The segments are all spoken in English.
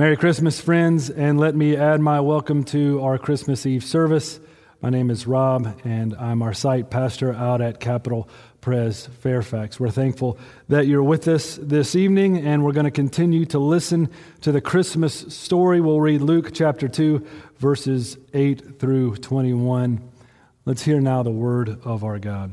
Merry Christmas, friends, and let me add my welcome to our Christmas Eve service. My name is Rob, and I'm our site pastor out at Capital Pres Fairfax. We're thankful that you're with us this evening, and we're going to continue to listen to the Christmas story. We'll read Luke chapter 2, verses 8 through 21. Let's hear now the word of our God.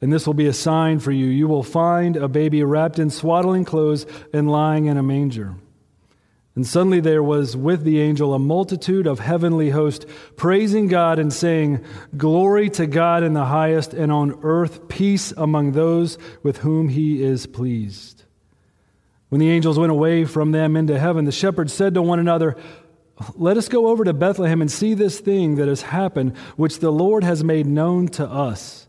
And this will be a sign for you. You will find a baby wrapped in swaddling clothes and lying in a manger. And suddenly there was with the angel a multitude of heavenly hosts, praising God and saying, Glory to God in the highest, and on earth peace among those with whom he is pleased. When the angels went away from them into heaven, the shepherds said to one another, Let us go over to Bethlehem and see this thing that has happened, which the Lord has made known to us.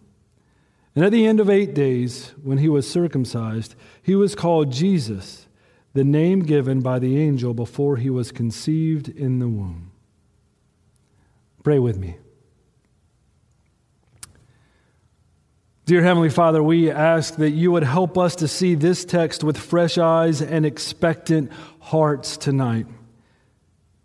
And at the end of eight days, when he was circumcised, he was called Jesus, the name given by the angel before he was conceived in the womb. Pray with me. Dear Heavenly Father, we ask that you would help us to see this text with fresh eyes and expectant hearts tonight.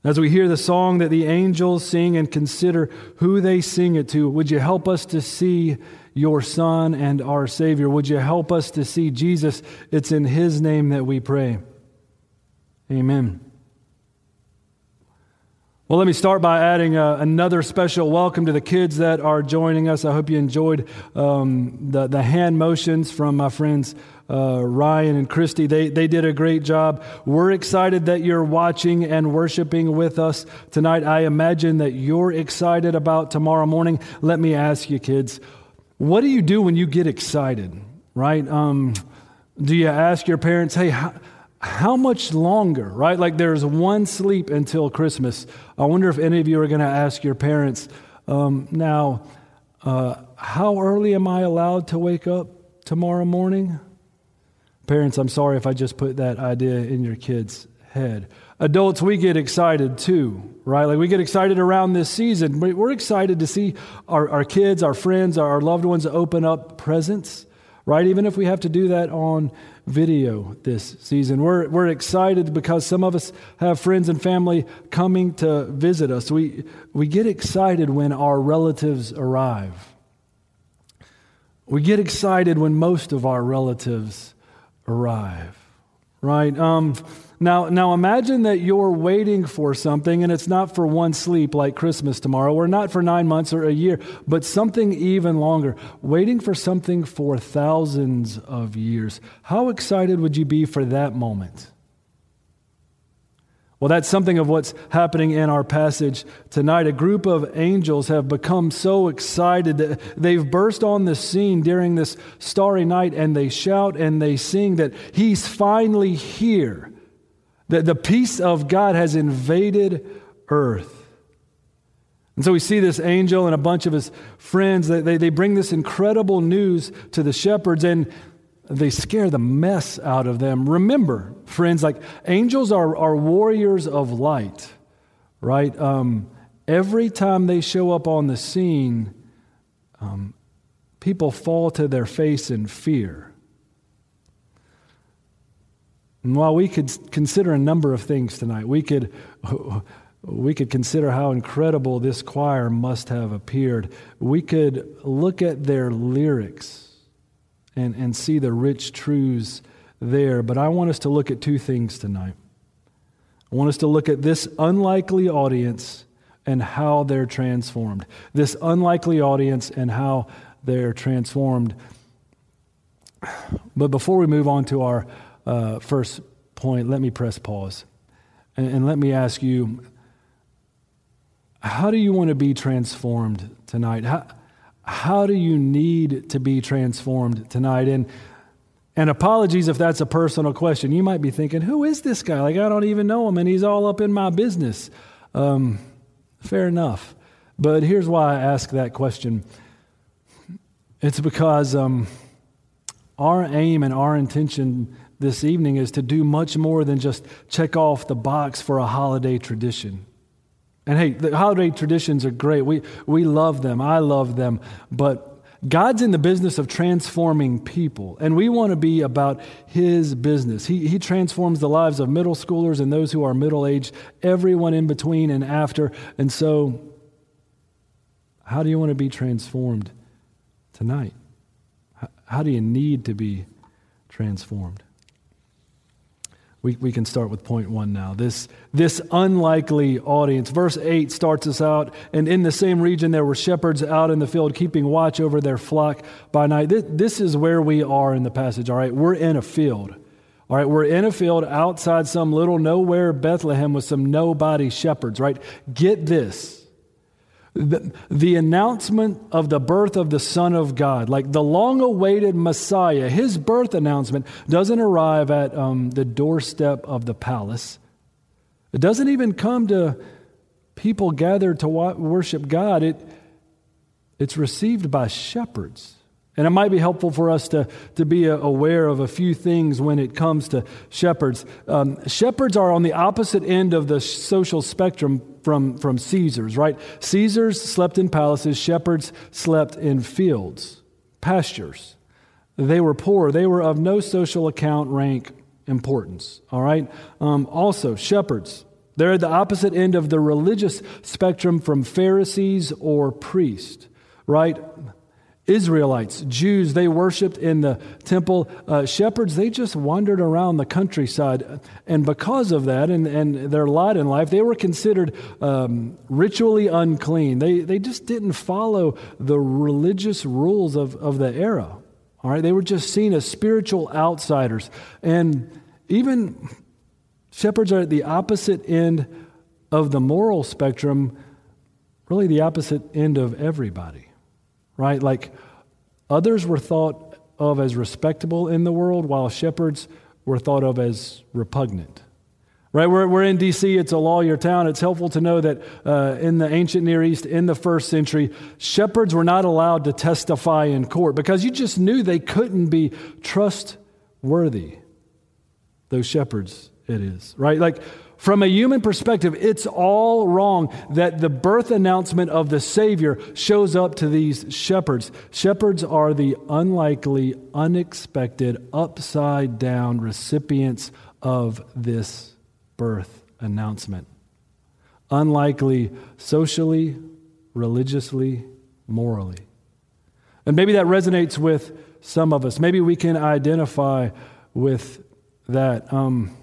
As we hear the song that the angels sing and consider who they sing it to, would you help us to see your Son and our Savior. Would you help us to see Jesus? It's in His name that we pray. Amen. Well, let me start by adding uh, another special welcome to the kids that are joining us. I hope you enjoyed um, the, the hand motions from my friends uh, Ryan and Christy. They, they did a great job. We're excited that you're watching and worshiping with us tonight. I imagine that you're excited about tomorrow morning. Let me ask you, kids, what do you do when you get excited, right? Um, do you ask your parents, hey, how, how much longer, right? Like there's one sleep until Christmas. I wonder if any of you are going to ask your parents, um, now, uh, how early am I allowed to wake up tomorrow morning? Parents, I'm sorry if I just put that idea in your kids' head. Adults, we get excited too, right? Like we get excited around this season. We're excited to see our, our kids, our friends, our loved ones open up presents, right? Even if we have to do that on video this season. We're, we're excited because some of us have friends and family coming to visit us. We, we get excited when our relatives arrive. We get excited when most of our relatives arrive, right? Um, now, now imagine that you're waiting for something and it's not for one sleep like Christmas tomorrow, or not for nine months or a year, but something even longer, waiting for something for thousands of years. How excited would you be for that moment? Well, that's something of what's happening in our passage tonight. A group of angels have become so excited that they've burst on the scene during this starry night and they shout and they sing that He's finally here. That the peace of God has invaded earth. And so we see this angel and a bunch of his friends. They, they, they bring this incredible news to the shepherds and they scare the mess out of them. Remember, friends, like angels are, are warriors of light, right? Um, every time they show up on the scene, um, people fall to their face in fear. And while we could consider a number of things tonight, we could, we could consider how incredible this choir must have appeared. We could look at their lyrics and, and see the rich truths there. But I want us to look at two things tonight. I want us to look at this unlikely audience and how they're transformed. This unlikely audience and how they're transformed. But before we move on to our uh, first point, let me press pause. And, and let me ask you how do you want to be transformed tonight? How, how do you need to be transformed tonight? And and apologies if that's a personal question. You might be thinking, who is this guy? Like, I don't even know him, and he's all up in my business. Um, fair enough. But here's why I ask that question it's because um, our aim and our intention this evening is to do much more than just check off the box for a holiday tradition. And hey, the holiday traditions are great. We, we love them. I love them. But God's in the business of transforming people, and we want to be about His business. He, he transforms the lives of middle schoolers and those who are middle aged, everyone in between and after. And so, how do you want to be transformed tonight? How, do you need to be transformed? we, we can start with point one now. This, this unlikely audience. Verse 8 starts us out, and in the same region there were shepherds out in the field keeping watch over their flock by night. This, this is where we are in the passage, all right? We're in a field. All right, we're in a field outside some little nowhere Bethlehem with some nobody shepherds, right? Get this. The, the, announcement of the birth of the Son of God, like the long awaited Messiah, his birth announcement doesn't arrive at um, the doorstep of the palace. It doesn't even come to people gathered to worship God. It, it's received by shepherds. And it might be helpful for us to, to be aware of a few things when it comes to shepherds. Um, shepherds are on the opposite end of the social spectrum from, from Caesars, right? Caesars slept in palaces, shepherds slept in fields, pastures. They were poor, they were of no social account, rank, importance, all right? Um, also, shepherds. They're at the opposite end of the religious spectrum from Pharisees or priests, right? Israelites, Jews, they worshiped in the temple. Uh, shepherds, they just wandered around the countryside. And because of that and, and their lot in life, they were considered um, ritually unclean. They, they just didn't follow the religious rules of, of the era. All right, they were just seen as spiritual outsiders. And even shepherds are at the opposite end of the moral spectrum, really the opposite end of everybody right? Like others were thought of as respectable in the world, while shepherds were thought of as repugnant. Right, we're, we're in D.C., it's a lawyer town. It's helpful to know that uh, in the ancient Near East, in the first century, shepherds were not allowed to testify in court because you just knew they couldn't be trustworthy. Those shepherds, it is, right? Like from a human perspective, it's all wrong that the birth announcement of the Savior shows up to these shepherds. Shepherds are the unlikely, unexpected, upside down recipients of this birth announcement. Unlikely socially, religiously, morally. And maybe that resonates with some of us. Maybe we can identify with that. Um,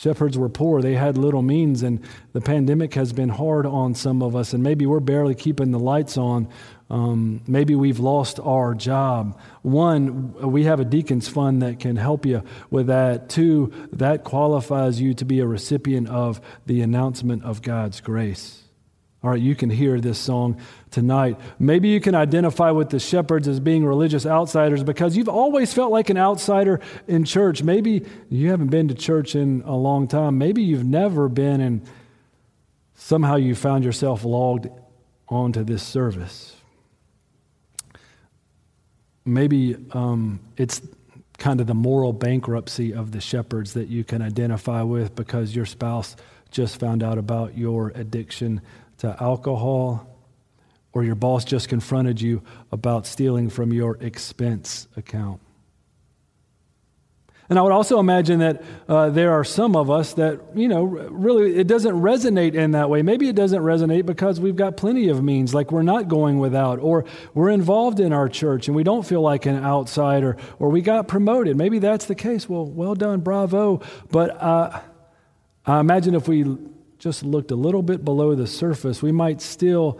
Shepherds were poor, they had little means, and the pandemic has been hard on some of us, and maybe we're barely keeping the lights on. Um, maybe we've lost our job. One, we have a deacons fund that can help you with that. Two, that qualifies you to be a recipient of the announcement of God's grace. All right, you can hear this song tonight. Maybe you can identify with the shepherds as being religious outsiders because you've always felt like an outsider in church. Maybe you haven't been to church in a long time. Maybe you've never been, and somehow you found yourself logged onto this service. Maybe um, it's kind of the moral bankruptcy of the shepherds that you can identify with because your spouse just found out about your addiction to alcohol, or your boss just confronted you about stealing from your expense account. And I would also imagine that uh, there are some of us that, you know, really it doesn't resonate in that way. Maybe it doesn't resonate because we've got plenty of means, like we're not going without, or we're involved in our church and we don't feel like an outsider, or we got promoted. Maybe that's the case. Well, well done, bravo. But uh, I imagine if we just looked a little bit below the surface, we might still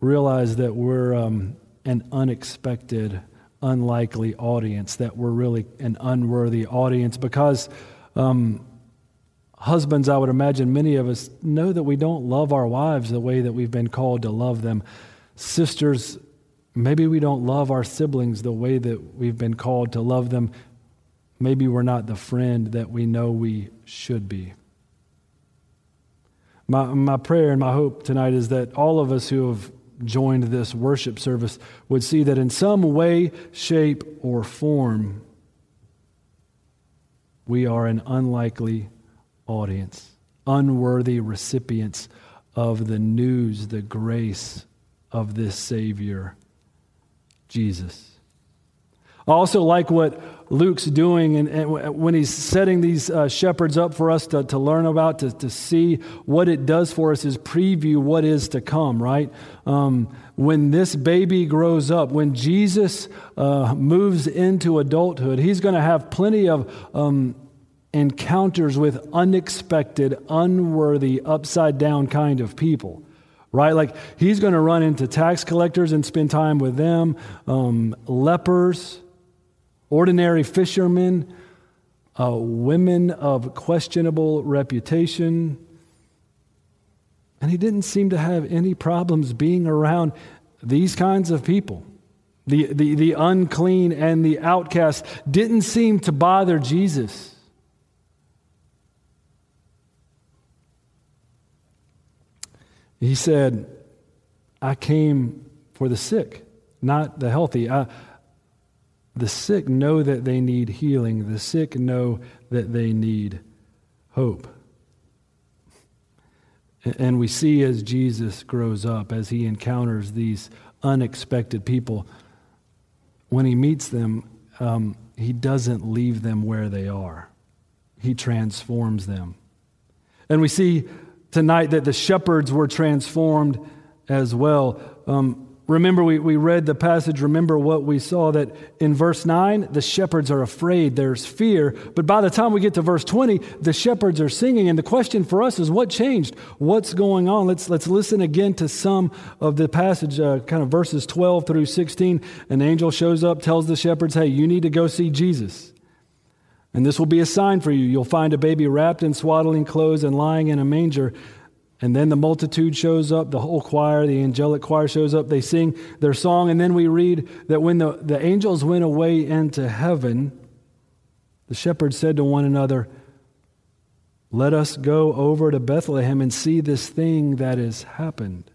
realize that we're um, an unexpected, unlikely audience, that we're really an unworthy audience because um, husbands, I would imagine many of us know that we don't love our wives the way that we've been called to love them. Sisters, maybe we don't love our siblings the way that we've been called to love them. Maybe we're not the friend that we know we should be. My, my prayer and my hope tonight is that all of us who have joined this worship service would see that in some way, shape, or form, we are an unlikely audience, unworthy recipients of the news, the grace of this Savior, Jesus. I also like what Luke's doing and, and when he's setting these uh, shepherds up for us to, to learn about, to, to see what it does for us, is preview what is to come, right? Um, when this baby grows up, when Jesus uh, moves into adulthood, he's going to have plenty of um, encounters with unexpected, unworthy, upside down kind of people right? Like he's going to run into tax collectors and spend time with them, um, lepers, ordinary fishermen, uh, women of questionable reputation. And he didn't seem to have any problems being around these kinds of people. The, the, the unclean and the outcast didn't seem to bother Jesus. He said, I came for the sick, not the healthy. I, the sick know that they need healing, the sick know that they need hope. And we see as Jesus grows up, as he encounters these unexpected people, when he meets them, um, he doesn't leave them where they are, he transforms them. And we see tonight that the shepherds were transformed as well. Um, Remember, we, we read the passage. Remember what we saw that in verse 9, the shepherds are afraid. There's fear. But by the time we get to verse 20, the shepherds are singing. And the question for us is what changed? What's going on? Let's, let's listen again to some of the passage, uh, kind of verses 12 through 16. An angel shows up, tells the shepherds, hey, you need to go see Jesus. And this will be a sign for you. You'll find a baby wrapped in swaddling clothes and lying in a manger. And then the multitude shows up, the whole choir, the angelic choir shows up, they sing their song, and then we read that when the, the angels went away into heaven, the shepherds said to one another, Let us go over to Bethlehem and see this thing that has happened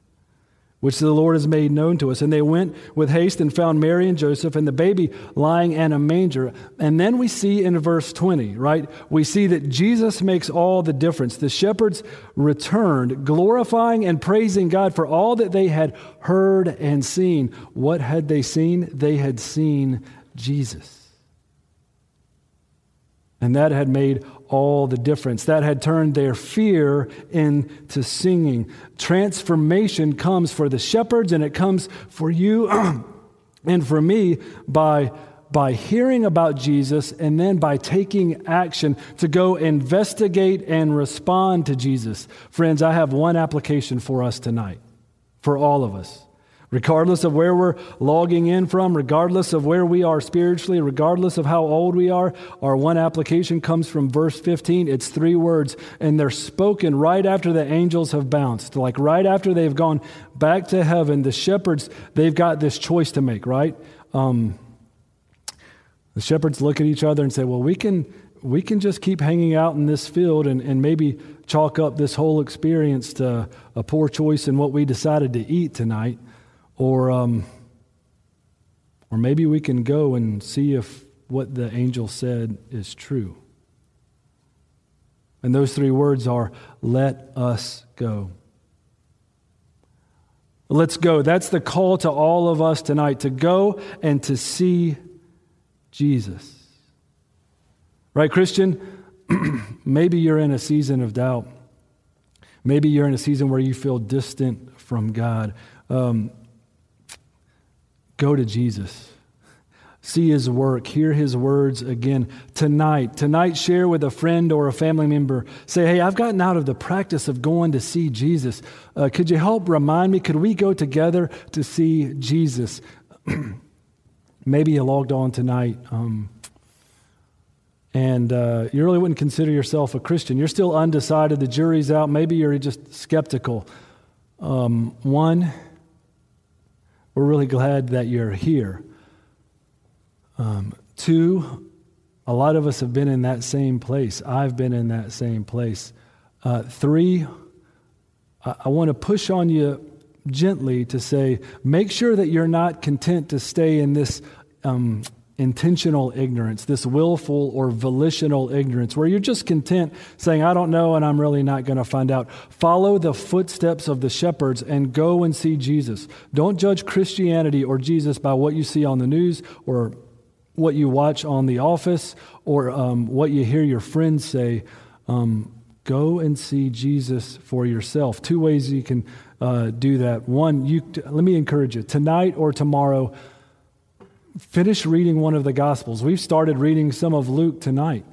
which the Lord has made known to us. And they went with haste and found Mary and Joseph and the baby lying in a manger. And then we see in verse 20, right? We see that Jesus makes all the difference. The shepherds returned, glorifying and praising God for all that they had heard and seen. What had they seen? They had seen Jesus. And that had made all the difference. That had turned their fear into singing. Transformation comes for the shepherds and it comes for you and for me by, by hearing about Jesus and then by taking action to go investigate and respond to Jesus. Friends, I have one application for us tonight, for all of us. Regardless of where we're logging in from, regardless of where we are spiritually, regardless of how old we are, our one application comes from verse 15. It's three words, and they're spoken right after the angels have bounced. Like right after they've gone back to heaven, the shepherds, they've got this choice to make, right? Um, the shepherds look at each other and say, Well, we can, we can just keep hanging out in this field and, and maybe chalk up this whole experience to a poor choice in what we decided to eat tonight. Or, um, or maybe we can go and see if what the angel said is true. And those three words are let us go. Let's go. That's the call to all of us tonight to go and to see Jesus. Right, Christian? Maybe you're in a season of doubt. Maybe you're in a season where you feel distant from God. Um, Go to Jesus. see his work, hear his words again tonight. Tonight, share with a friend or a family member. Say, hey, I've gotten out of the practice of going to see Jesus. Uh, could you help remind me? Could we go together to see Jesus? Maybe you logged on tonight. Um, and uh, you really wouldn't consider yourself a Christian. You're still undecided. The jury's out. Maybe you're just skeptical. Um, one, we're really glad that you're here. Um, two, a lot of us have been in that same place. I've been in that same place. Uh, three, I, I want to push on you gently to say, make sure that you're not content to stay in this um, intentional ignorance, this willful or volitional ignorance, where you're just content saying, I don't know and I'm really not going to find out. Follow the footsteps of the shepherds and go and see Jesus. Don't judge Christianity or Jesus by what you see on the news or what you watch on The Office or um, what you hear your friends say. Um, go and see Jesus for yourself. Two ways you can uh, do that. One, you let me encourage you tonight or tomorrow. Finish reading one of the Gospels. We've started reading some of Luke tonight.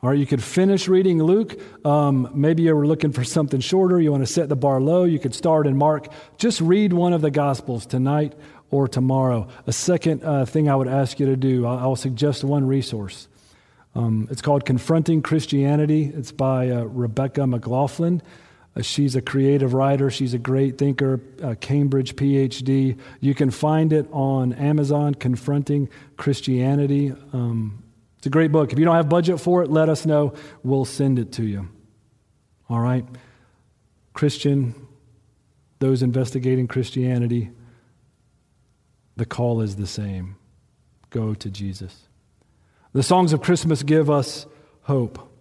Or you could finish reading Luke. Um, maybe you were looking for something shorter. You want to set the bar low. You could start in Mark. Just read one of the Gospels tonight or tomorrow. A second uh, thing I would ask you to do, I'll, I'll suggest one resource. Um, it's called Confronting Christianity. It's by uh, Rebecca McLaughlin. Uh, she's a creative writer. She's a great thinker, a Cambridge PhD. You can find it on Amazon, Confronting Christianity. Um, it's a great book. If you don't have budget for it, let us know. We'll send it to you. All right? Christian, those investigating Christianity, the call is the same go to Jesus. The songs of Christmas give us hope.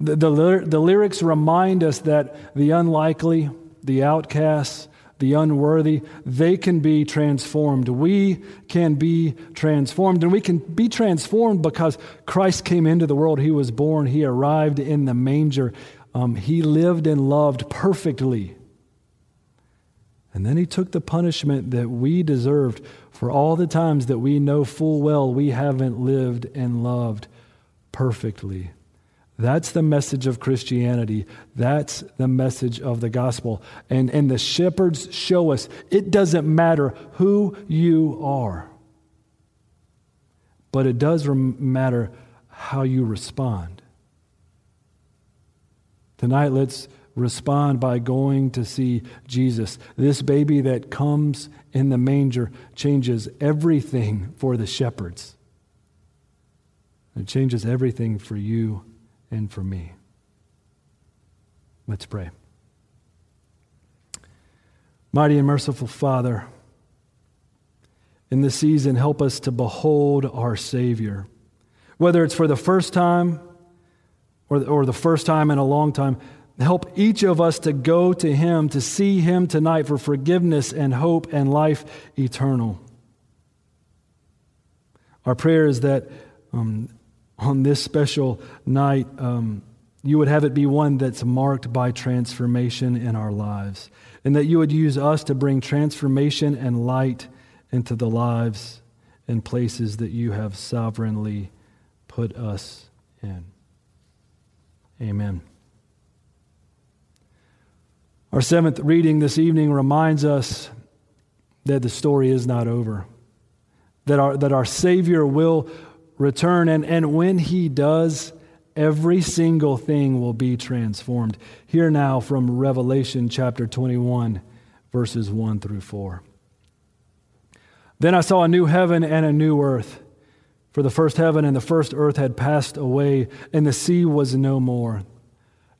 The, the, the, lyrics remind us that the unlikely, the outcasts, the unworthy, they can be transformed. We can be transformed. And we can be transformed because Christ came into the world. He was born, He arrived in the manger. Um, he lived and loved perfectly. And then he took the punishment that we deserved for all the times that we know full well we haven't lived and loved perfectly. That's the message of Christianity. That's the message of the gospel. And, and the shepherds show us it doesn't matter who you are, but it does matter how you respond. Tonight, let's respond by going to see Jesus. This baby that comes in the manger changes everything for the shepherds. It changes everything for you and for me. Let's pray. Mighty and merciful Father, in this season, help us to behold our Savior. Whether it's for the first time or, or the first time in a long time, Help each of us to go to Him, to see Him tonight for forgiveness and hope and life eternal. Our prayer is that um, on this special night, um, you would have it be one that's marked by transformation in our lives, and that you would use us to bring transformation and light into the lives and places that you have sovereignly put us in. Amen. Our seventh reading this evening reminds us that the story is not over, that our, that our Savior will return, and, and when He does, every single thing will be transformed. Here now from Revelation chapter 21, verses 1 through 4. Then I saw a new heaven and a new earth. For the first heaven and the first earth had passed away, and the sea was no more.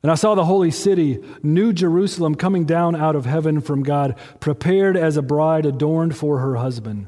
And I saw the holy city, New Jerusalem, coming down out of heaven from God, prepared as a bride adorned for her husband.